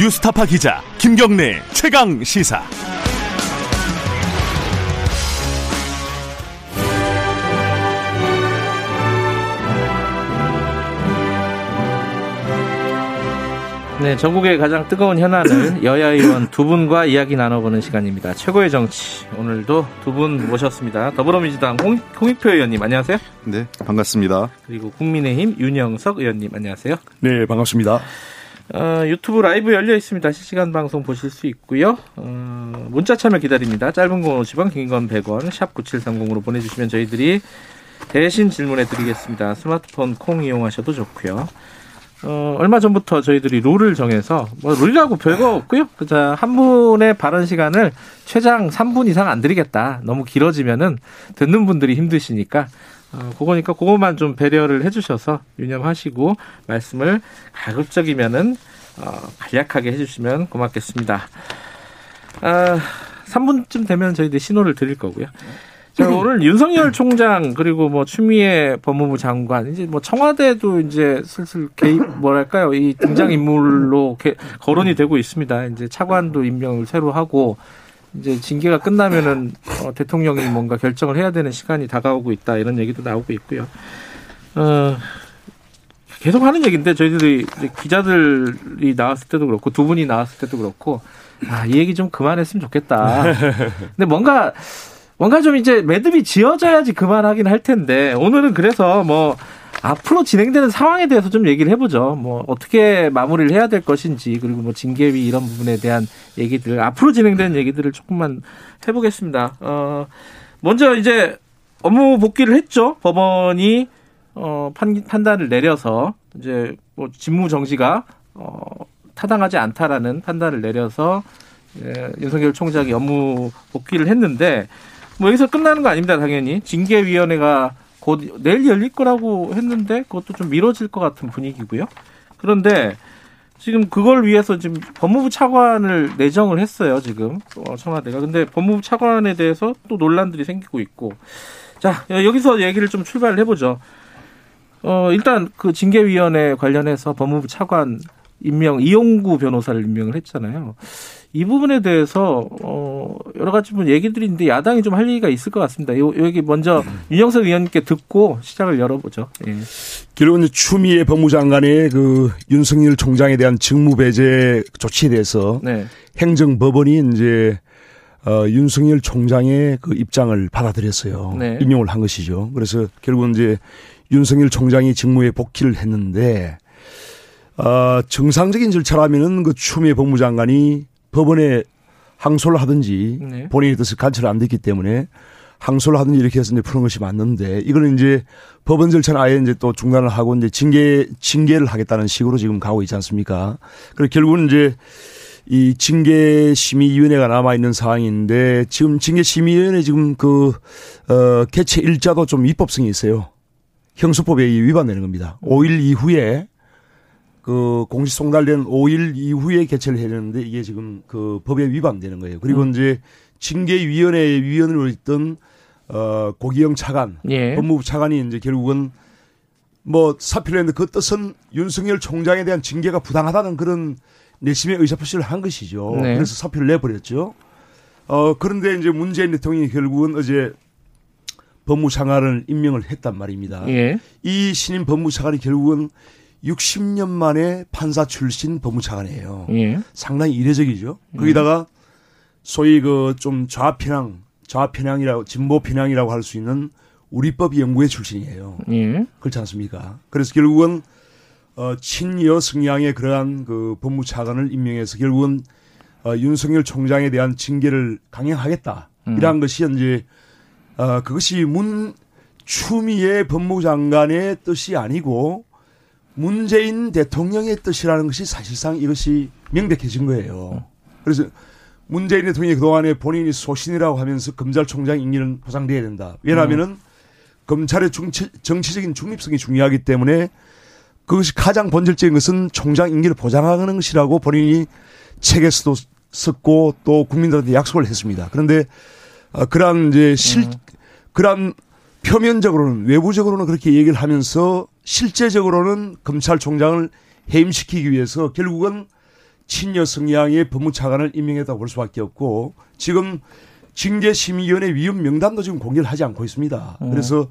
뉴스타파 기자 김경래 최강 시사. 네, 전국의 가장 뜨거운 현안을 여야 의원 두 분과 이야기 나눠보는 시간입니다. 최고의 정치. 오늘도 두 분 모셨습니다. 더불어민주당 홍, 홍익표 의원님, 안녕하세요. 네, 반갑습니다. 그리고 국민의힘 윤영석 의원님, 안녕하세요. 네, 반갑습니다. 어, 유튜브 라이브 열려 있습니다. 실시간 방송 보실 수 있고요. 어, 문자 참여 기다립니다. 짧은 건 50원, 긴 건 100원, 샵 9730으로 보내주시면 저희들이 대신 질문해 드리겠습니다. 스마트폰 콩 이용하셔도 좋고요. 어, 얼마 전부터 저희들이 룰을 정해서, 뭐, 룰이라고 별거 없고요. 자, 한 분의 발언 시간을 최장 3분 이상 안 드리겠다. 너무 길어지면은 듣는 분들이 힘드시니까, 어, 그거니까 그것만 좀 배려를 해주셔서 유념하시고, 말씀을 가급적이면은, 어, 간략하게 해주시면 고맙겠습니다. 아, 3분쯤 되면 저희들 신호를 드릴 거고요. 자, 오늘 윤석열 총장 그리고 뭐 추미애 법무부 장관 이제 뭐 청와대도 이제 슬슬 개입 뭐랄까요 이 등장 인물로 거론이 되고 있습니다. 이제 차관도 임명을 새로 하고 이제 징계가 끝나면은 어, 대통령이 뭔가 결정을 해야 되는 시간이 다가오고 있다 이런 얘기도 나오고 있고요. 어. 계속 하는 얘기인데 저희들이 기자들이 나왔을 때도 그렇고 두 분이 나왔을 때도 그렇고 아, 이 얘기 좀 그만했으면 좋겠다. 근데 뭔가 뭔가 좀 이제 매듭이 지어져야지 그만하긴 할 텐데 오늘은 그래서 뭐 앞으로 진행되는 상황에 대해서 좀 얘기를 해보죠. 뭐 어떻게 마무리를 해야 될 것인지 그리고 뭐 징계위 이런 부분에 대한 얘기들 앞으로 진행되는 얘기들을 조금만 해보겠습니다. 어 먼저 이제 업무 복귀를 했죠. 법원이 어 판, 판단을 내려서 이제 뭐 직무 정지가 어 타당하지 않다라는 판단을 내려서 예, 윤석열 총장이 업무 복귀를 했는데 뭐 여기서 끝나는 거 아닙니다, 당연히. 징계위원회가 곧 내일 열릴 거라고 했는데 그것도 좀 미뤄질 것 같은 분위기고요. 그런데 지금 그걸 위해서 지금 법무부 차관을 내정을 했어요, 지금. 어, 청와대가. 근데 법무부 차관에 대해서 또 논란들이 생기고 있고. 자, 여기서 얘기를 좀 출발을 해보죠. 어, 일단 그 징계위원회 관련해서 법무부 차관 임명, 이용구 변호사를 임명을 했잖아요. 이 부분에 대해서 어 여러 가지 분 얘기들이 있는데 야당이 좀 할 얘기가 있을 것 같습니다. 요, 여기 먼저 윤영석 의원님께 듣고 시작을 열어보죠. 예. 결국은 추미애 법무장관의 그 윤석열 총장에 대한 직무 배제 조치에 대해서 네. 행정법원이 이제 어, 윤석열 총장의 그 입장을 받아들였어요. 네. 인용을 한 것이죠. 그래서 결국은 이제 윤석열 총장이 직무에 복귀를 했는데 어, 정상적인 절차라면은 그 추미애 법무장관이 법원에 항소를 하든지 네. 본인의 뜻을 관철을 안 됐기 때문에 항소를 하든지 이렇게 해서 이제 푸는 것이 맞는데 이거는 이제 법원 절차는 아예 이제 또 중단을 하고 이제 징계 징계를 하겠다는 식으로 지금 가고 있지 않습니까? 그리고 결국은 이제 이 징계심의위원회가 남아 있는 상황인데 지금 징계심의위원회 지금 그 어, 개최 일자도 좀 위법성이 있어요. 형수법에 위반되는 겁니다. 5일 이후에 그 공식 송달된 5일 이후에 개최를 해야 되는데 이게 지금 그 법에 위반되는 거예요. 그리고 음. 이제 징계위원회 위원으로 있던 어 고기영 차관, 예. 법무부 차관이 이제 결국은 뭐 사표를 했는데 그 뜻은 윤석열 총장에 대한 징계가 부당하다는 그런 내심의 의사표시를 한 것이죠. 네. 그래서 사표를 내버렸죠. 어 그런데 이제 문재인 대통령이 결국은 어제 법무장관을 임명을 했단 말입니다. 예. 이 신임 법무장관이 결국은 60년 만에 판사 출신 법무차관이에요. 예. 상당히 이례적이죠. 예. 거기다가 소위 그 좀 좌편향, 좌편향이라고 진보편향이라고 할 수 있는 우리법 연구회 출신이에요. 예. 그렇지 않습니까? 그래서 결국은 어 친여 성향의 그러한 그 법무차관을 임명해서 결국은 어 윤석열 총장에 대한 징계를 강행하겠다. 음. 이러한 것이 이제 어 그것이 문 추미애 법무장관의 뜻이 아니고 문재인 대통령의 뜻이라는 것이 사실상 이것이 명백해진 거예요. 그래서 문재인 대통령이 그동안에 본인이 소신이라고 하면서 검찰총장 임기는 보장돼야 된다. 왜냐하면은 음. 검찰의 중치, 정치 적인 중립성이 중요하기 때문에 그것이 가장 본질적인 것은 총장 임기를 보장하는 것이라고 본인이 책에서도 썼고 또 국민들한테 약속을 했습니다. 그런데 어, 그러한 이제 실 음. 그러한 표면적으로는 외부적으로는 그렇게 얘기를 하면서 실제적으로는 검찰총장을 해임시키기 위해서 결국은 친여 성향의 법무차관을 임명했다고 볼 수밖에 없고 지금 징계심의위원회 위원 명단도 지금 공개를 하지 않고 있습니다. 음. 그래서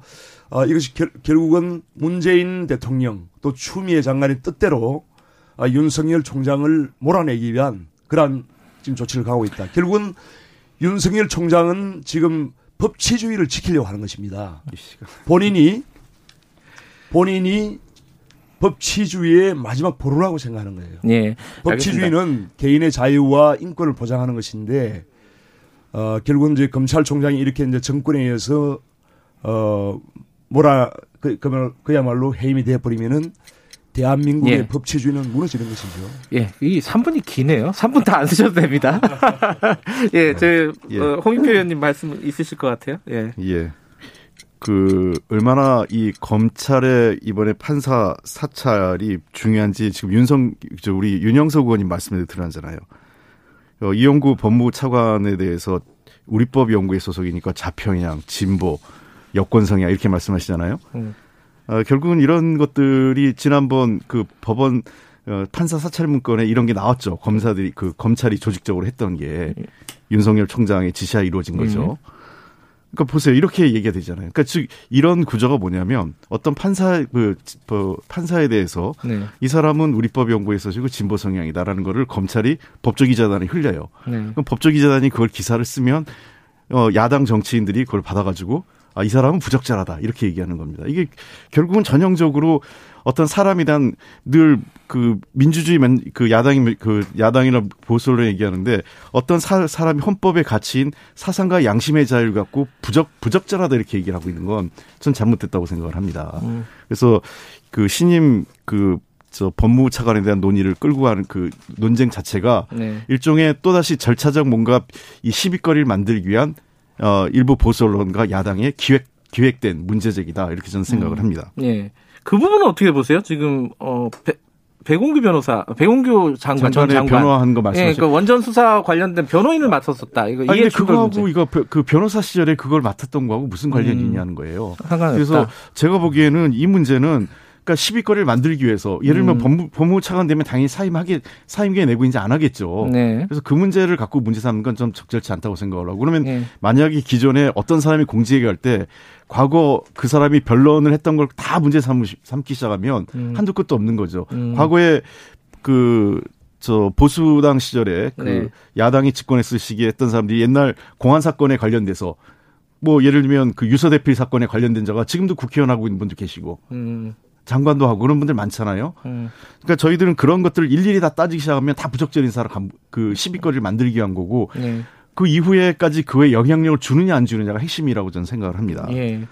어, 이것이 결, 결국은 문재인 대통령 또 추미애 장관의 뜻대로 어, 윤석열 총장을 몰아내기 위한 그러한 지금 조치를 가고 있다. 결국은 윤석열 총장은 지금 법치주의를 지키려고 하는 것입니다. 본인이 본인이 법치주의의 마지막 보루라고 생각하는 거예요. 예, 법치주의는 개인의 자유와 인권을 보장하는 것인데 어, 결국은 이제 검찰총장이 이렇게 이제 정권에 의해서 어 뭐라 그, 그야말로 해임이 돼버리면은 대한민국의 예. 법치주의는 무너지는 것이죠. 예, 이 3분이 기네요. 3분 다 안 쓰셔도 됩니다. 예, 제 예. 어, 홍익표 의원님 말씀 있으실 것 같아요. 예. 예. 그 얼마나 이 검찰의 이번에 판사 사찰이 중요한지 지금 윤성 저 우리 윤영석 의원님 말씀을 드렸잖아요. 어, 이용구 법무부 차관에 대해서 우리법 연구에 소속이니까 자평양, 진보, 여권 성향 이렇게 말씀하시잖아요. 음. 어, 결국은 이런 것들이 지난번 그 법원 어, 판사 사찰 문건에 이런 게 나왔죠. 검사들이 그 검찰이 조직적으로 했던 게 음. 윤석열 총장의 지시하 이루어진 거죠. 음. 그러니까 보세요. 이렇게 얘기가 되잖아요. 그러니까 즉 이런 구조가 뭐냐면 어떤 판사 그, 그 판사에 대해서 네. 이 사람은 우리법 연구에 서 지고 진보 성향이다라는 거를 검찰이 법조기자단에 흘려요. 네. 그럼 법조기자단이 그걸 기사를 쓰면 어 야당 정치인들이 그걸 받아 가지고 아, 이 사람은 부적절하다. 이렇게 얘기하는 겁니다. 이게 결국은 전형적으로 어떤 사람이 단늘그 민주주의 그 야당이 그 야당이나 보수를 얘기하는데 어떤 사, 사람이 헌법의 가치인 사상과 양심의 자유를 갖고 부적 부적절하다 이렇게 얘기를 하고 있는 건 전 잘못됐다고 생각을 합니다. 음. 그래서 그 신임 그저 법무부 차관에 대한 논의를 끌고 가는 그 논쟁 자체가 네. 일종의 또다시 절차적 뭔가 이 시비거리를 만들기 위한 어 일부 보수 언론과 야당의 기획 기획된 문제제기다 이렇게 저는 생각을 음. 합니다. 예. 그 부분은 어떻게 보세요? 지금 어 배, 배공규 변호사, 배공규 장관 전 장관 변호한 거? 예, 그 원전 수사 관련된 변호인을 맡았었다. 이거 이게 그거하고 이거 그 변호사 시절에 그걸 맡았던 거하고 무슨 관련이 음. 있냐는 거예요. 상관없다. 그래서 제가 보기에는 이 문제는 그러니까 시비거리를 만들기 위해서 예를 들면 음. 법무, 법무부 차관 되면 당연히 사임하게 사임계 내고 이제 안 하겠죠. 네. 그래서 그 문제를 갖고 문제 삼는 건 좀 적절치 않다고 생각을 하고 그러면 네. 만약에 기존에 어떤 사람이 공직에 갈 때 과거 그 사람이 변론을 했던 걸 다 문제 삼, 삼기 시작하면 음. 한두 끝도 없는 거죠. 음. 과거에 그, 저 보수당 시절에 그 네. 야당이 집권했을 시기에 했던 사람들이 옛날 공안 사건에 관련돼서 뭐 예를 들면 그 유서 대필 사건에 관련된 자가 지금도 국회의원 하고 있는 분도 계시고 음. 장관도 하고 그런 분들 많잖아요. 음. 그러니까 저희들은 그런 것들을 일일이 다 따지기 시작하면 다 부적절 인 사람 그 시비거리를 만들기 위한 거고 네. 그 이후에까지 그에 영향력을 주느냐 안 주느냐가 핵심이라고 저는 생각을 합니다. 예.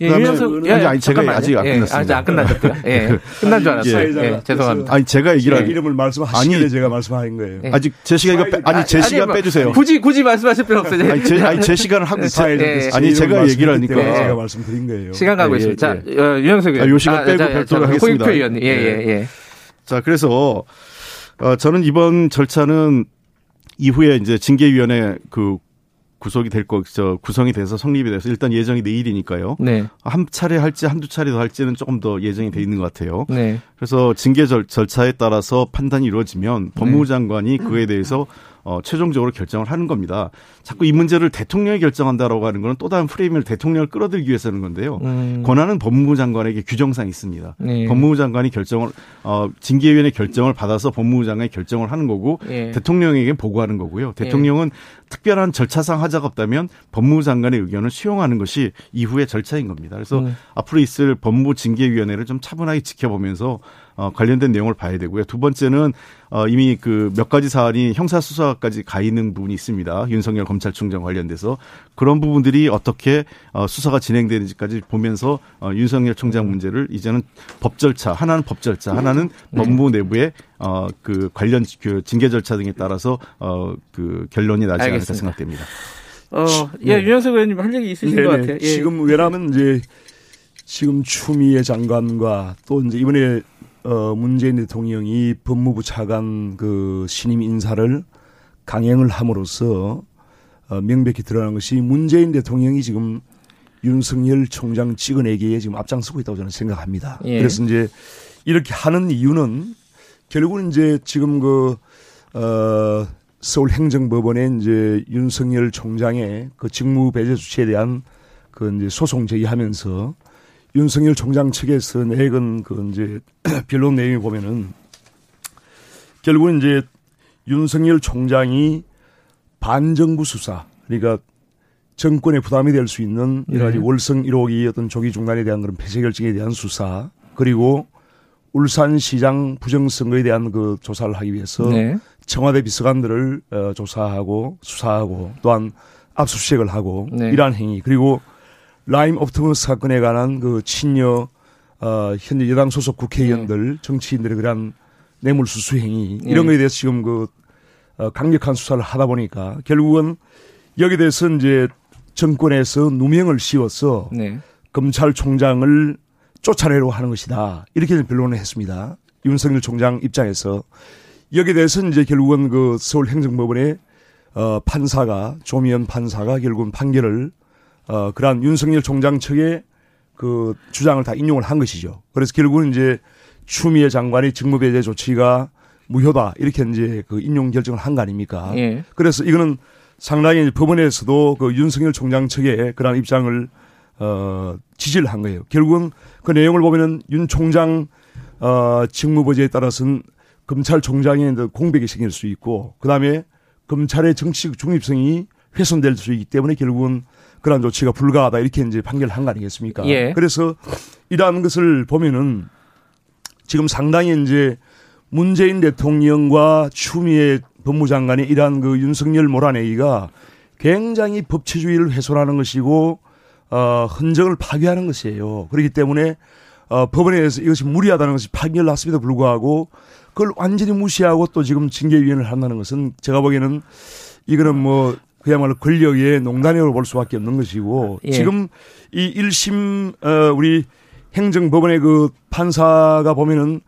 예, 유명석, 예, 아니, 제가 아직 안 예, 끝났습니다. 아직 안 끝났고요. 예, 끝난 줄 알았어요. 예, 예, 죄송합니다. 아니, 제가 얘기를. 예. 이름을 말씀하시길래 제가 말씀하는 거예요. 예. 아직 제 시간, 이거 빼, 아니, 제 시간 뭐 빼주세요. 굳이, 굳이 말씀하실 필요 없어요. 아니, 제, 아니, 제 시간을 하고 있어요. 예. 아니, 제가 얘기를 하니까. 제가 말씀드린 거예요. 시간 가고 예, 있습니다. 자, 어, 유영석 의원. 아, 요 시간 아, 빼고 별도로 하겠습니다. 호익표 의원님. 예, 예, 예. 자, 그래서, 어, 저는 이번 절차는 이후에 이제 징계위원회 그 구속이 될 거, 저, 구성이 돼서 성립이 돼서 일단 예정이 내일이니까요. 네. 한 차례 할지 한두 차례 더 할지는 조금 더 예정이 돼 있는 것 같아요. 네. 그래서 징계 절, 절차에 따라서 판단이 이루어지면 법무부 네. 장관이 그에 대해서 어, 최종적으로 결정을 하는 겁니다. 자꾸 이 문제를 대통령이 결정한다라고 하는 것은 또 다른 프레임을 대통령을 끌어들기 위해서 하는 건데요. 음. 권한은 법무부 장관에게 규정상 있습니다. 네. 법무부 장관이 결정을 어, 징계위원회 결정을 받아서 법무부 장관이 결정을 하는 거고 네. 대통령에게 보고하는 거고요. 대통령은 특별한 절차상 하자가 없다면 법무부 장관의 의견을 수용하는 것이 이후의 절차인 겁니다. 그래서 음. 앞으로 있을 법무부 징계위원회를 좀 차분하게 지켜보면서 어, 관련된 내용을 봐야 되고요. 두 번째는 어, 이미 그 몇 가지 사안이 형사 수사까지 가 있는 부분이 있습니다. 윤석열 검찰총장 관련돼서 그런 부분들이 어떻게 어, 수사가 진행되는지까지 보면서 어, 윤석열 총장 문제를 이제는 법 절차, 하나는 법 절차, 하나는 네. 법무부 내부의 어, 그 관련 그 징계 절차 등에 따라서 어, 그 결론이 나지 않을까 생각됩니다. 어, 예, 네. 유영석 의원님 할 얘기 있으신 네네. 것 같아요. 예. 지금 왜냐하면 이제 지금 추미애 장관과 또 이제 이번에 어, 문재인 대통령이 법무부 차관 그 신임 인사를 강행을 함으로써 어, 명백히 드러난 것이 문재인 대통령이 지금 윤석열 총장 찍어내기에 지금 앞장서고 있다고 저는 생각합니다. 예. 그래서 이제 이렇게 하는 이유는 결국은 이제 지금 그 어, 서울행정법원에 이제 윤석열 총장의 그 직무 배제 조치에 대한 그 이제 소송 제기하면서 윤석열 총장 측에서 내건 그 이제 변론 내용을 보면은 결국은 이제 윤석열 총장이 반정부 수사 그러니까 정권에 부담이 될 수 있는 여러 가지 네. 월성 1호기 어떤 조기 중단에 대한 그런 폐쇄 결정에 대한 수사 그리고 울산시장 부정선거에 대한 그 조사를 하기 위해서 네. 청와대 비서관들을 어, 조사하고 수사하고 또한 압수수색을 하고 네. 이러한 행위 그리고 라임 옵티머스 사건에 관한 그 친여 어, 현재 여당 소속 국회의원들 네. 정치인들의 그러한 뇌물 수수 행위 이런 네. 거에 대해서 지금 그 어, 강력한 수사를 하다 보니까 결국은 여기에 대해서 이제 정권에서 누명을 씌워서 네. 검찰총장을 쫓아내려고 하는 것이다. 이렇게 변론을 했습니다. 윤석열 총장 입장에서 여기에 대해서 이제 결국은 그 서울행정법원의 어, 판사가 조미연 판사가 결국은 판결을 어, 그러한 윤석열 총장 측의 그 주장을 다 인용을 한 것이죠. 그래서 결국은 이제 추미애 장관의 직무배제 조치가 무효다 이렇게 이제 그 인용 결정을 한 거 아닙니까? 예. 그래서 이거는 상당히 법원에서도 그 윤석열 총장 측의 그런 입장을 어 지지를 한 거예요. 결국은 그 내용을 보면은 윤 총장 어 직무부재에 따라서는 검찰총장의 공백이 생길 수 있고 그다음에 검찰의 정치적 중립성이 훼손될 수 있기 때문에 결국은 그러한 조치가 불가하다 이렇게 이제 판결한 거 아니겠습니까? 예. 그래서 이러한 것을 보면은 지금 상당히 이제 문재인 대통령과 추미애 법무장관의 이러한 그 윤석열 몰아내기가 굉장히 법치주의를 훼손하는 것이고 어, 흔적을 파괴하는 것이에요. 그렇기 때문에 어, 법원에 서 이것이 무리하다는 것이 판결 났음에도 불구하고 그걸 완전히 무시하고 또 지금 징계위원회를 한다는 것은 제가 보기에는 이거는 뭐 그야말로 권력의 농단이라고 볼 수밖에 없는 것이고 예. 지금 이 1심 어, 우리 행정법원의 그 판사가 보면은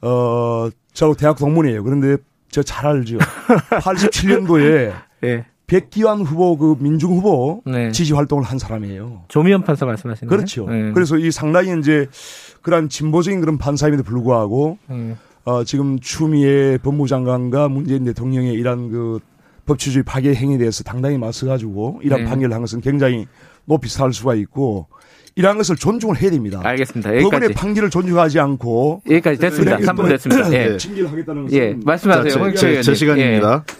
어저 대학 동문이에요. 그런데 저 잘 알죠. 87년도에 예. 백기환 후보 그 민중 후보 네. 지지 활동을 한 사람이에요. 조미연 판사 말씀하시는 거예요? 그렇죠. 네. 그래서 이 상당히 이제 그러한 진보적인 그런 판사임에도 불구하고 네. 어 지금 추미애 법무장관과 문재인 대통령의 이러한 그 법치주의 파괴 행위에 대해서 당당히 맞서가지고 이러한 네. 판결을 한 것은 굉장히 높이 살 수가 있고 이러한 것을 존중을 해야 됩니다. 알겠습니다. 여기까지. 법원의 판결을 존중하지 않고 여기까지 됐습니다. 3분 됐습니다. 예. 징계를 하겠다는 것은 예. 말씀하세요. 자, 제, 제, 제 시간입니다. 예.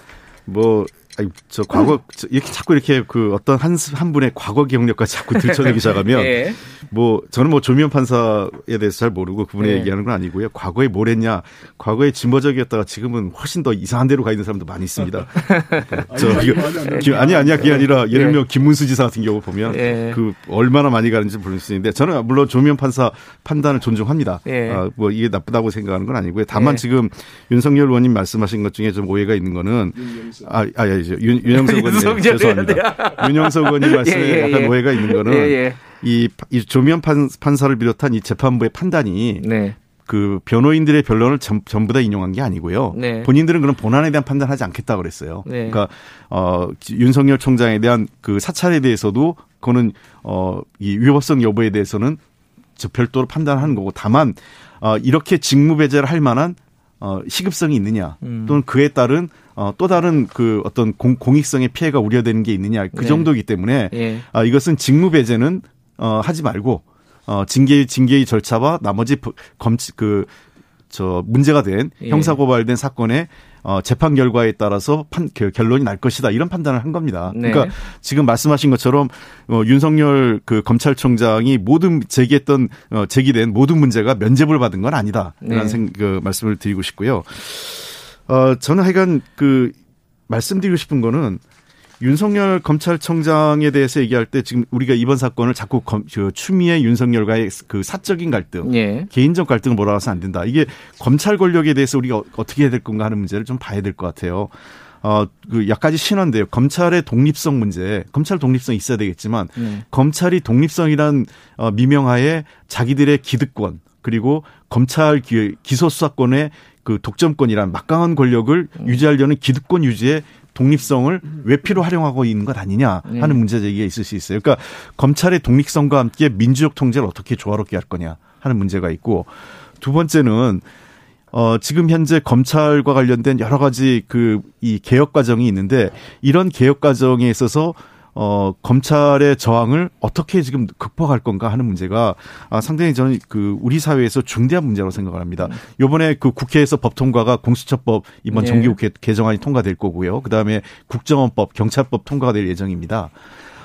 뭐 아니, 저 과거 이렇게 자꾸 이렇게 그 어떤 한, 한 분의 과거 기억력까지 자꾸 들춰내기 시작하면 네. 뭐 저는 뭐 조미연 판사에 대해서 잘 모르고 그분이 네. 얘기하는 건 아니고요. 과거에 뭘 했냐. 과거에 진보적이었다가 지금은 훨씬 더 이상한 데로 가 있는 사람도 많이 있습니다. 저 이거 아니 아니야 그게 아니라 예를 들면 네. 김문수 지사 같은 경우 보면 네. 그 얼마나 많이 가는지 모를 수 있는데 저는 물론 조미연 판사 판단을 존중합니다. 네. 아, 뭐 이게 나쁘다고 생각하는 건 아니고요. 다만 네. 지금 윤석열 의원님 말씀하신 것 중에 좀 오해가 있는 거는 아, 아, 예, 윤, 윤영석 의원님 죄송합니다. 윤영석 의원님 말씀에 예, 예, 약간 예. 오해가 있는 거는 예, 예. 이, 이 조미연 판, 판사를 비롯한 이 재판부의 판단이 네. 그 변호인들의 변론을 전, 전부 다 인용한 게 아니고요. 네. 본인들은 그런 본안에 대한 판단하지 않겠다 그랬어요. 네. 그러니까 어 윤석열 총장에 대한 그 사찰에 대해서도 그거는 어이 위법성 여부에 대해서는 저 별도로 판단하는 거고 다만 어 이렇게 직무 배제를 할 만한 어 시급성이 있느냐 음. 또는 그에 따른 어, 또 다른 그 어떤 공, 공익성의 피해가 우려되는 게 있느냐 그 네. 정도이기 때문에 네. 아, 이것은 직무 배제는 어, 하지 말고 어, 징계 징계의 절차와 나머지 검치 그 저 문제가 된 예. 형사 고발된 사건의 어, 재판 결과에 따라서 판, 그 결론이 날 것이다 이런 판단을 한 겁니다. 네. 그러니까 지금 말씀하신 것처럼 어, 윤석열 그 검찰총장이 모든 제기했던 어, 제기된 모든 문제가 면죄부를 받은 건 아니다. 이런 네. 생, 그 말씀을 드리고 싶고요. 어, 저는 하여간 그 말씀드리고 싶은 거는 윤석열 검찰청장에 대해서 얘기할 때 지금 우리가 이번 사건을 자꾸 검, 그 추미애 윤석열과의 그 사적인 갈등, 예. 개인적 갈등을 몰아가서 안 된다. 이게 검찰 권력에 대해서 우리가 어떻게 해야 될 건가 하는 문제를 좀 봐야 될 것 같아요. 어, 그 약까지 신화인데요. 검찰의 독립성 문제, 검찰 독립성 있어야 되겠지만 네. 검찰이 독립성이란 어, 미명하에 자기들의 기득권 그리고 검찰 기, 기소 수사권의 그 독점권이란 막강한 권력을 음. 유지하려는 기득권 유지의 독립성을 외피로 활용하고 있는 것 아니냐 하는 네. 문제 제기가 있을 수 있어요. 그러니까 검찰의 독립성과 함께 민주적 통제를 어떻게 조화롭게 할 거냐 하는 문제가 있고 두 번째는 어, 지금 현재 검찰과 관련된 여러 가지 그 이 개혁 과정이 있는데 이런 개혁 과정에 있어서 어, 검찰의 저항을 어떻게 지금 극복할 건가 하는 문제가 아, 상당히 저는 그 우리 사회에서 중대한 문제라고 생각을 합니다. 요번에 그 국회에서 법 통과가 공수처법 이번 네. 정기국회 개정안이 통과될 거고요. 그 다음에 국정원법, 경찰법 통과가 될 예정입니다.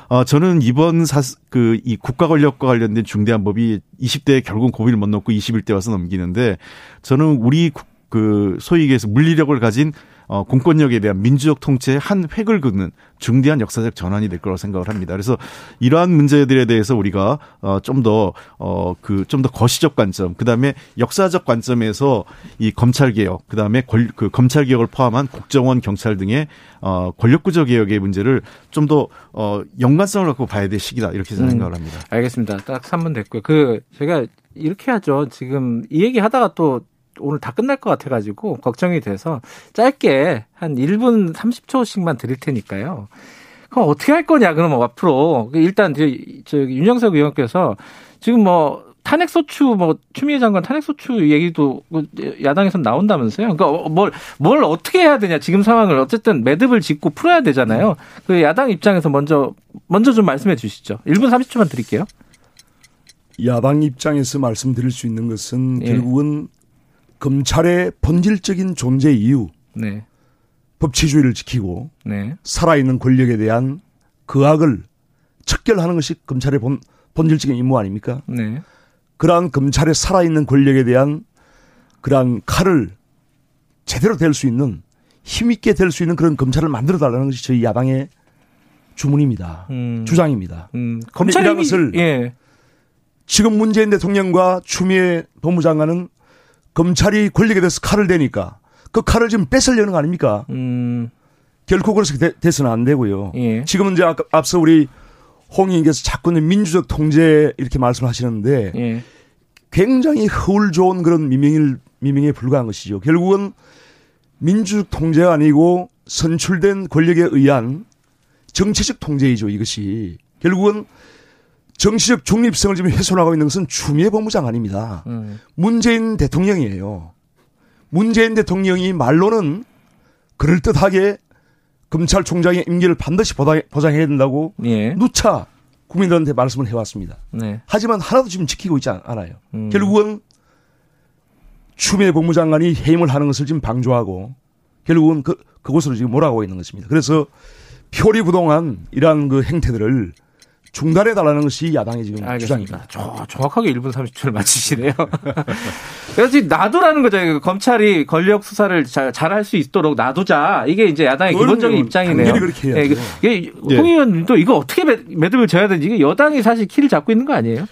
어, 저는 이번 사, 그, 이 국가 권력과 관련된 중대한 법이 20대에 결국은 고비를 못 넘고 21대 와서 넘기는데 저는 우리 그 소위 얘기해서 물리력을 가진 어, 공권력에 대한 민주적 통치의 한 획을 긋는 중대한 역사적 전환이 될 거라고 생각을 합니다. 그래서 이러한 문제들에 대해서 우리가 어, 좀 더 어, 그 좀 더 거시적 관점, 그 다음에 역사적 관점에서 이 검찰 개혁, 그 다음에 그 검찰 개혁을 포함한 국정원, 경찰 등의 어, 권력구조 개혁의 문제를 좀 더 어, 연관성을 갖고 봐야 될 시기다 이렇게 음, 생각을 합니다. 알겠습니다. 딱 3분 됐고요. 그 제가 이렇게 하죠. 지금 이 얘기 하다가 또 오늘 다 끝날 것 같아가지고 걱정이 돼서 짧게 한 1분 30초씩만 드릴 테니까요. 그럼 어떻게 할 거냐, 그럼 앞으로. 일단, 저, 저 윤영석 의원께서 지금 뭐, 탄핵소추, 뭐, 추미애 장관 탄핵소추 얘기도 야당에서 나온다면서요? 그러니까 뭘, 뭘 어떻게 해야 되냐, 지금 상황을. 어쨌든 매듭을 짓고 풀어야 되잖아요. 그 야당 입장에서 먼저, 먼저 좀 말씀해 주시죠. 1분 30초만 드릴게요. 야당 입장에서 말씀드릴 수 있는 것은 예. 결국은 검찰의 본질적인 존재 이유, 네. 법치주의를 지키고 네. 살아있는 권력에 대한 그 악을 척결하는 것이 검찰의 본, 본질적인 임무 아닙니까? 네. 그러한 검찰의 살아있는 권력에 대한 그러한 칼을 제대로 될수 있는 힘있게 될 수 있는 그런 검찰을 만들어 달라는 것이 저희 야당의 주문입니다. 음. 주장입니다. 음. 검찰이 것을 예. 지금 문재인 대통령과 추미애 법무장관은 검찰이 권력에 대해서 칼을 대니까 그 칼을 지금 뺏으려는 거 아닙니까? 음. 결코 그렇게 돼서는 안 되고요. 예. 지금은 이제 앞서 우리 홍 의원께서 자꾸는 민주적 통제 이렇게 말씀하시는데 예. 굉장히 허울 좋은 그런 미명일 미명에 불과한 것이죠. 결국은 민주적 통제가 아니고 선출된 권력에 의한 정치적 통제이죠. 이것이 결국은 정치적 중립성을 지금 훼손하고 있는 것은 추미애 법무장 아닙니다. 음. 문재인 대통령이에요. 문재인 대통령이 말로는 그럴듯하게 검찰총장의 임기를 반드시 보장해야 된다고 예. 누차 국민들한테 말씀을 해왔습니다. 네. 하지만 하나도 지금 지키고 있지 않아요. 음. 결국은 추미애 법무장관이 해임을 하는 것을 지금 방조하고 결국은 그, 그곳으로 지금 몰아가고 있는 것입니다. 그래서 표리 부동한 이러한 그 행태들을 중단해 달라는 것이 야당의 지금 알겠습니다. 주장입니다. 저, 정확하게 1분 30초를 맞추시네요. 그래서 지금 놔두라는 거죠. 권찰이 권력 수사를 잘 할 수 있도록 놔두자. 이게 이제 야당의 기본적인 입장이네요. 그렇게 해야죠. 네, 이게 예. 홍 의원도 이거 어떻게 매듭을 져야 되는지 이게 여당이 사실 키를 잡고 있는 거 아니에요?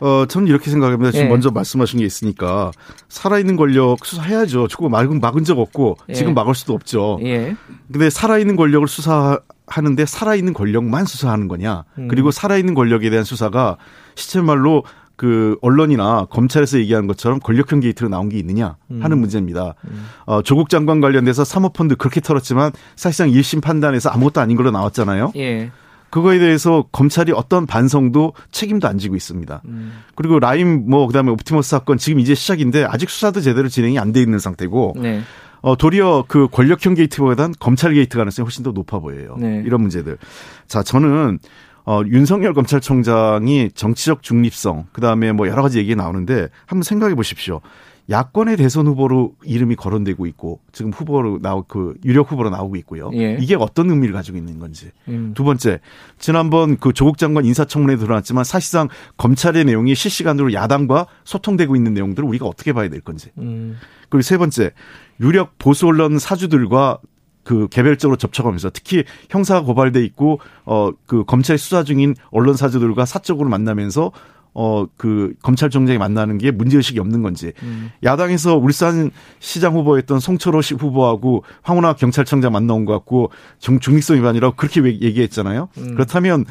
어, 저는 이렇게 생각합니다. 지금 예. 먼저 말씀하신 게 있으니까 살아있는 권력 수사해야죠. 조금 막은, 막은 적 없고 예. 지금 막을 수도 없죠. 예. 근데 살아있는 권력을 수사 하는데 살아있는 권력만 수사하는 거냐. 음. 그리고 살아있는 권력에 대한 수사가 시체 말로 그 언론이나 검찰에서 얘기하는 것처럼 권력형 게이트로 나온 게 있느냐 하는 음. 문제입니다. 음. 어, 조국 장관 관련돼서 사모펀드 그렇게 털었지만 사실상 1심 판단에서 아무것도 아닌 걸로 나왔잖아요. 예. 그거에 대해서 검찰이 어떤 반성도 책임도 안 지고 있습니다. 음. 그리고 라임 뭐 그다음에 옵티머스 사건 지금 이제 시작인데 아직 수사도 제대로 진행이 안 돼 있는 상태고 네. 어 도리어 그 권력형 게이트보다는 검찰 게이트 가능성이 훨씬 더 높아 보여요. 네. 이런 문제들. 자, 저는 어, 윤석열 검찰총장이 정치적 중립성, 그 다음에 뭐 여러 가지 얘기 나오는데 한번 생각해 보십시오. 야권의 대선 후보로 이름이 거론되고 있고 지금 후보로 나오 그 유력 후보로 나오고 있고요. 예. 이게 어떤 의미를 가지고 있는 건지. 음. 두 번째, 지난번 그 조국 장관 인사청문회 드러났지만 사실상 검찰의 내용이 실시간으로 야당과 소통되고 있는 내용들을 우리가 어떻게 봐야 될 건지. 음. 그리고 세 번째, 유력 보수 언론 사주들과 그 개별적으로 접촉하면서 특히 형사 고발돼 있고 어 그 검찰 수사 중인 언론 사주들과 사적으로 만나면서 어, 그, 검찰총장이 만나는 게 문제 의식이 없는 건지. 음. 야당에서 울산 시장 후보였던 송철호 씨 후보하고 황운하 경찰청장 만나온 것 같고 중, 중립성 위반이라고 그렇게 얘기했잖아요. 음. 그렇다면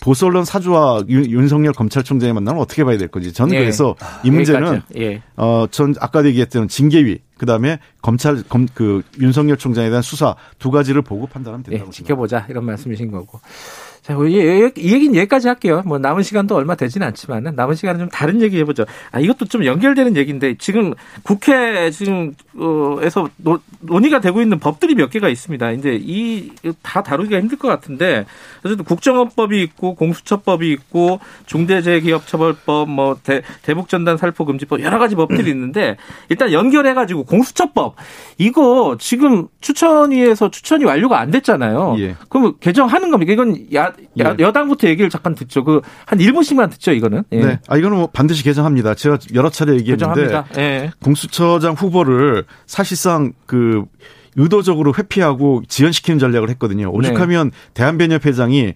보수 언론 사주와 윤, 석열 검찰총장이 만나면 어떻게 봐야 될 건지. 저는 예. 그래서 이 문제는, 예. 어, 전 아까 얘기했던 징계위, 그 다음에 검찰, 검, 그 윤석열 총장에 대한 수사 두 가지를 보고 판단하면 된다고 예, 지켜보자. 이런 말씀이신 거고. 자, 이, 이 얘기는 여기까지 할게요. 뭐 남은 시간도 얼마 되지는 않지만 남은 시간은 좀 다른 얘기 해보죠. 아, 이것도 좀 연결되는 얘기인데 지금 국회 지금 어에서 논의가 되고 있는 법들이 몇 개가 있습니다. 이제 이 다 다루기가 힘들 것 같은데 어쨌든 국정원법이 있고 공수처법이 있고 중대재해기업처벌법 뭐 대, 대북전단 살포금지법 여러 가지 법들이 있는데 일단 연결해가지고 공수처법 이거 지금 추천위에서 추천이 완료가 안 됐잖아요. 예. 그럼 개정하는 겁니까? 이건 야, 야 예. 여당부터 얘기를 잠깐 듣죠. 그 한 1분씩만 듣죠, 이거는. 예. 네. 아, 이거는 뭐 반드시 개정합니다. 제가 여러 차례 얘기했는데 예. 공수처장 후보를 사실상 그 의도적으로 회피하고 지연시키는 전략을 했거든요. 오죽하면 네. 대한변협 회장이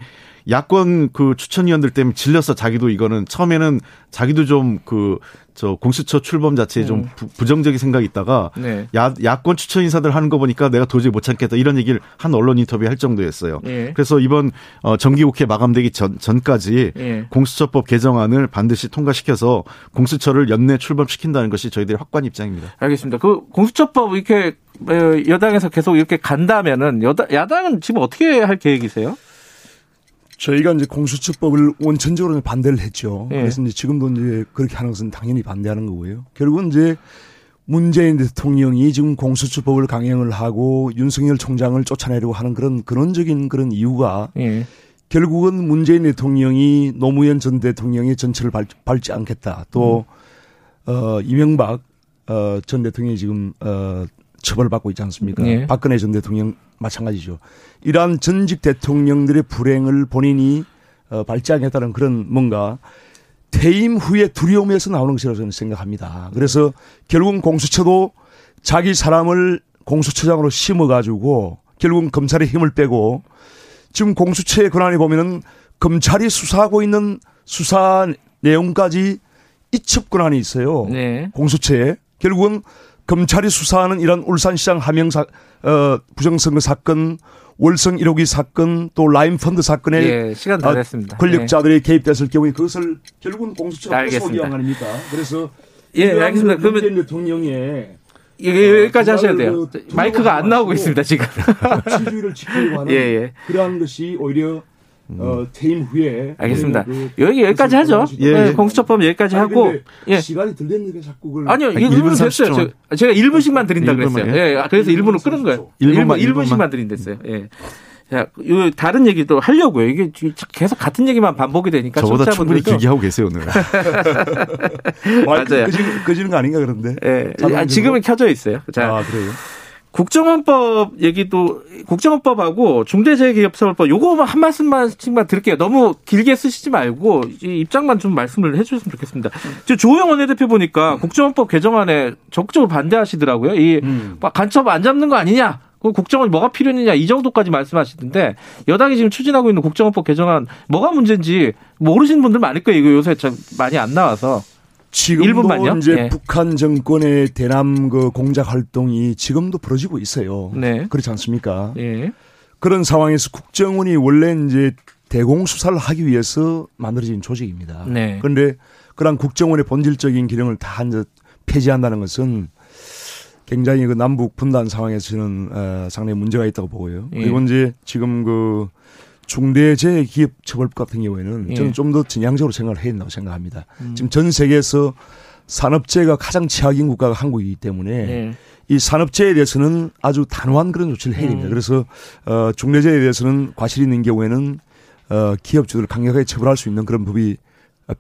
야권 그 추천위원들 때문에 질려서 자기도 이거는 처음에는 자기도 좀 그 저 공수처 출범 자체에 좀 음. 부, 정적인 생각이 있다가 네. 야, 야권 추천 인사들 하는 거 보니까 내가 도저히 못 참겠다 이런 얘기를 한 언론 인터뷰 할 정도였어요. 네. 그래서 이번 어 정기국회 마감되기 전, 전까지 네. 공수처법 개정안을 반드시 통과시켜서 공수처를 연내 출범시킨다는 것이 저희들의 확고한 입장입니다. 알겠습니다. 그 공수처법 이렇게 어, 여당에서 계속 이렇게 간다면은 여당 야당은 지금 어떻게 할 계획이세요? 저희가 이제 공수처법을 원천적으로 반대를 했죠. 예. 그래서 이제 지금도 이제 그렇게 하는 것은 당연히 반대하는 거고요. 결국은 이제 문재인 대통령이 지금 공수처법을 강행을 하고 윤석열 총장을 쫓아내려고 하는 그런 근원적인 그런 이유가 예. 결국은 문재인 대통령이 노무현 전 대통령의 전체를 밟, 지 않겠다. 또, 음. 어, 이명박, 어, 전 대통령이 지금, 어, 처벌받고 있지 않습니까? 예. 박근혜 전 대통령 마찬가지죠. 이러한 전직 대통령들의 불행을 본인이 어, 발제하겠다는 그런 뭔가 퇴임 후에 두려움에서 나오는 것이라고 저는 생각합니다. 그래서 결국은 공수처도 자기 사람을 공수처장으로 심어가지고 결국은 검찰의 힘을 빼고 지금 공수처의 권한이 보면은 검찰이 수사하고 있는 수사 내용까지 이첩 권한이 있어요. 네. 공수처에 결국은 검찰이 수사하는 이런 울산시장 하명 사 어, 부정선거 사건, 월성 1호기 사건, 또 라임 펀드 사건에 예, 시간 다 어, 됐습니다. 권력자들이 예. 개입됐을 경우에 그것을 결국은 공수처가 소기한 아닙니까? 그래서 예, 알겠습니다. 그러면 대통령의 예, 여기까지 하셔야 돼요. 그 마이크가 안 나오고 있습니다, 지금. 지주의를 지키려고 하는 예, 예. 그러한 것이 오히려 어, 퇴임 후에 알겠습니다. 그 여기 여기까지 하죠. 예, 네, 공수처법 여기까지 아니, 하고 예. 시간이 들 됐는데 자꾸 그걸 아니요, 이거 1분 됐어요. 저, 제가 1분씩만 드린다 그랬어요. 예. 예. 그래서 1분을 끊은 거예요. 1분만 1분 씩만 드린댔어요. 예. 자, 요 다른 얘기도 하려고요. 이게 계속 같은 얘기만 반복이 되니까 저보다 충분히 길게 하고 계세요 오늘. 맞아요. 끄지는, 끄지는 거 아닌가 그런데. 예. 아, 지금은 켜져 있어요. 자, 아, 그래요. 국정원법 얘기도 국정원법하고 중대재해기업처벌법 요거 한 말씀만씩만 드릴게요. 너무 길게 쓰시지 말고 이 입장만 좀 말씀을 해주셨으면 좋겠습니다. 지금 조영 원내대표 보니까 국정원법 개정안에 적극적으로 반대하시더라고요. 이 음. 간첩 안 잡는 거 아니냐? 그 국정원이 뭐가 필요했느냐 이 정도까지 말씀하시던데 여당이 지금 추진하고 있는 국정원법 개정안 뭐가 문제인지 모르시는 분들 많을 거예요. 이거 요새 참 많이 안 나와서. 지금도 1분만요? 이제 예. 북한 정권의 대남 그 공작 활동이 지금도 벌어지고 있어요. 네. 그렇지 않습니까? 예. 그런 상황에서 국정원이 원래 이제 대공 수사를 하기 위해서 만들어진 조직입니다. 네. 그런데 그런 국정원의 본질적인 기능을 다 이제 폐지한다는 것은 굉장히 그 남북 분단 상황에서는 어, 상당히 문제가 있다고 보고요. 예. 그리고 이제 지금 그 중대재해기업처벌법 같은 경우에는 예. 저는 좀 더 진양적으로 생각을 해야 된다고 생각합니다. 음. 지금 전 세계에서 산업재해가 가장 최악인 국가가 한국이기 때문에 예. 이 산업재해에 대해서는 아주 단호한 그런 조치를 해야 됩니다. 음. 그래서 어 중대재해에 대해서는 과실이 있는 경우에는 어 기업주들을 강력하게 처벌할 수 있는 그런 법이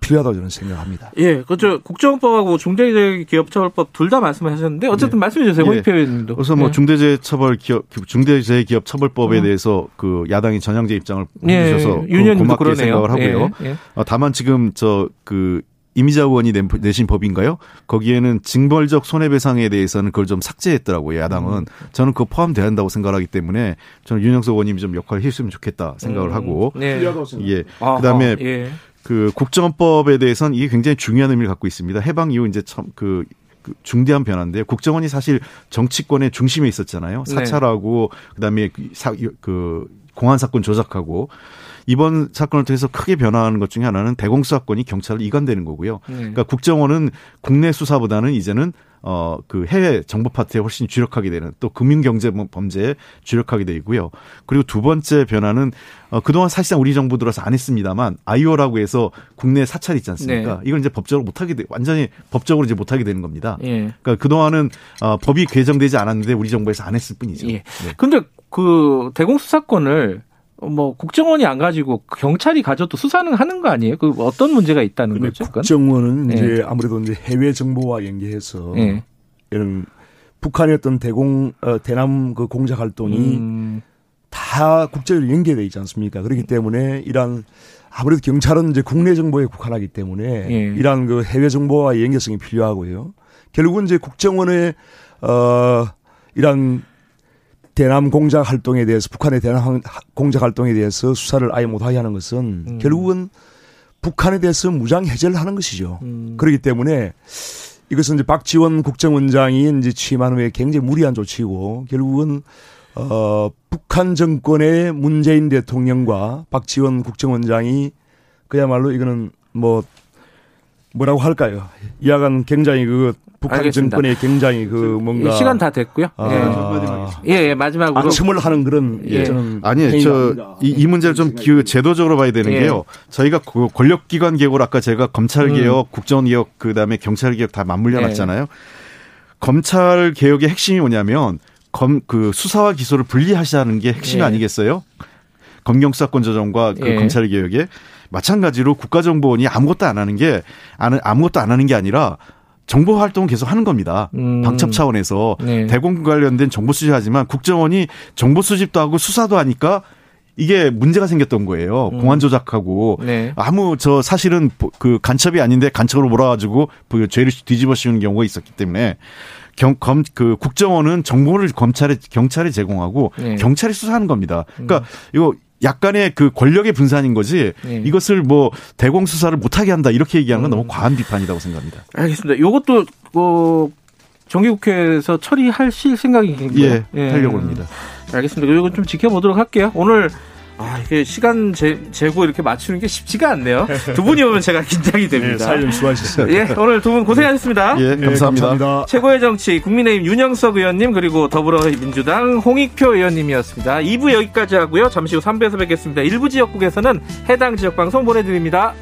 필요하다고 저는 생각합니다. 예, 그렇죠. 국정원법하고 중대재해기업처벌법 둘 다 말씀하셨는데 어쨌든 네. 말씀해 주세요, 홍익표 예. 의원님도. 그래서 뭐 예. 중대재해처벌 기업 중대재해기업처벌법에 음. 대해서 그 야당이 전향제 입장을 예. 보여주셔서 예. 고맙게 그러네요. 생각을 하고요. 예. 예. 어, 다만 지금 저그 이미자 의원이 내신 법인가요? 거기에는 징벌적 손해배상에 대해서는 그걸 좀 삭제했더라고요. 야당은 음. 저는 그거 포함돼야 한다고 생각하기 때문에 저는 윤영석 의원님이 좀 역할을 했으면 좋겠다 생각을 음. 하고 네. 예. 그다음에 예. 그 국정원법에 대해서는 이게 굉장히 중요한 의미를 갖고 있습니다. 해방 이후 이제 참그 그 중대한 변화인데요. 국정원이 사실 정치권의 중심에 있었잖아요. 네. 사찰하고 네. 그다음에 사, 그 공안 사건 조작하고 이번 사건을 통해서 크게 변화하는 것 중에 하나는 대공수사권이 경찰로 이관되는 거고요. 네. 그러니까 국정원은 국내 수사보다는 이제는 어, 그 해외 정보 파트에 훨씬 주력하게 되는 또 금융경제 범죄에 주력하게 되고요. 그리고 두 번째 변화는 어, 그동안 사실상 우리 정부 들어서 안 했습니다만 아이오라고 해서 국내 사찰 있지 않습니까? 네. 이걸 이제 법적으로 못하게 돼, 완전히 법적으로 이제 못하게 되는 겁니다. 예. 그러니까 그동안은 어, 법이 개정되지 않았는데 우리 정부에서 안 했을 뿐이죠. 예. 네. 근데 그 대공수사권을 뭐 국정원이 안 가지고 경찰이 가져도 수사는 하는 거 아니에요? 그 어떤 문제가 있다는 거죠? 국정원은 네. 이제 아무래도 이제 해외 정보와 연계해서 네. 이런 북한의 어떤 대공 어, 대남 그 공작 활동이 음. 다 국제적으로 연계돼 있지 않습니까? 그렇기 때문에 이런 아무래도 경찰은 이제 국내 정보에 국한하기 때문에 예. 이러한 그 해외 정보와 연계성이 필요하고요. 결국은 이제 국정원의 어 이런 대남 공작 활동에 대해서 북한의 대남 공작 활동에 대해서 수사를 아예 못하게 하는 것은 음. 결국은 북한에 대해서 무장 해제를 하는 것이죠. 음. 그렇기 때문에 이것은 이제 박지원 국정원장이 이제 취임한 후에 굉장히 무리한 조치고 결국은 어 북한 정권의 문재인 대통령과 박지원 국정원장이 그야말로 이거는 뭐 뭐라고 할까요? 이야간 굉장히 그 북한 알겠습니다. 정권의 굉장히 그 뭔가 시간 다 됐고요. 아. 예. 예, 예, 마지막으로 안심을 하는 그런 예. 저는 아니 저이 이 문제를 좀 기, 제도적으로 봐야 되는 예. 게요. 저희가 그 권력기관 개혁을 아까 제가 검찰 개혁, 음. 국정 개혁, 그다음에 경찰 개혁 다 맞물려 예. 놨잖아요. 검찰 개혁의 핵심이 뭐냐면 검 그 수사와 기소를 분리하시는 게 핵심이 예. 아니겠어요? 검경 수사권 조정과 그 검찰 개혁에 마찬가지로 국가정보원이 아무것도 안 하는 게 아무것도 안 하는 게 아니라 정보 활동을 계속 하는 겁니다. 음. 방첩 차원에서 네. 대공 관련된 정보 수집하지만 국정원이 정보 수집도 하고 수사도 하니까 이게 문제가 생겼던 거예요. 음. 공안 조작하고 네. 아무 저 사실은 그 간첩이 아닌데 간첩으로 몰아가지고 그 죄를 뒤집어 씌우는 경우가 있었기 때문에 경, 검, 그 국정원은 정보를 검찰에 경찰에 제공하고 네. 경찰이 수사하는 겁니다. 그러니까 음. 이거 약간의 그 권력의 분산인 거지 네. 이것을 뭐 대공 수사를 못하게 한다 이렇게 얘기하는 건 음. 너무 과한 비판이라고 생각합니다. 알겠습니다. 이것도 뭐 정기국회에서 처리하실 생각이신가요? 예, 예. 하려고 합니다. 알겠습니다. 이건 좀 지켜보도록 할게요. 오늘 아, 이게 시간 재, 재고 이렇게 맞추는 게 쉽지가 않네요. 두 분이 오면 제가 긴장이 됩니다. 네, 사연 수고하셨어요. 예, 오늘 두 분 고생하셨습니다. 예, 감사합니다. 예, 감사합니다. 최고의 정치, 국민의힘 윤영석 의원님, 그리고 더불어민주당 홍익표 의원님이었습니다. 2부 여기까지 하고요. 잠시 후 3부에서 뵙겠습니다. 일부 지역국에서는 해당 지역 방송 보내드립니다.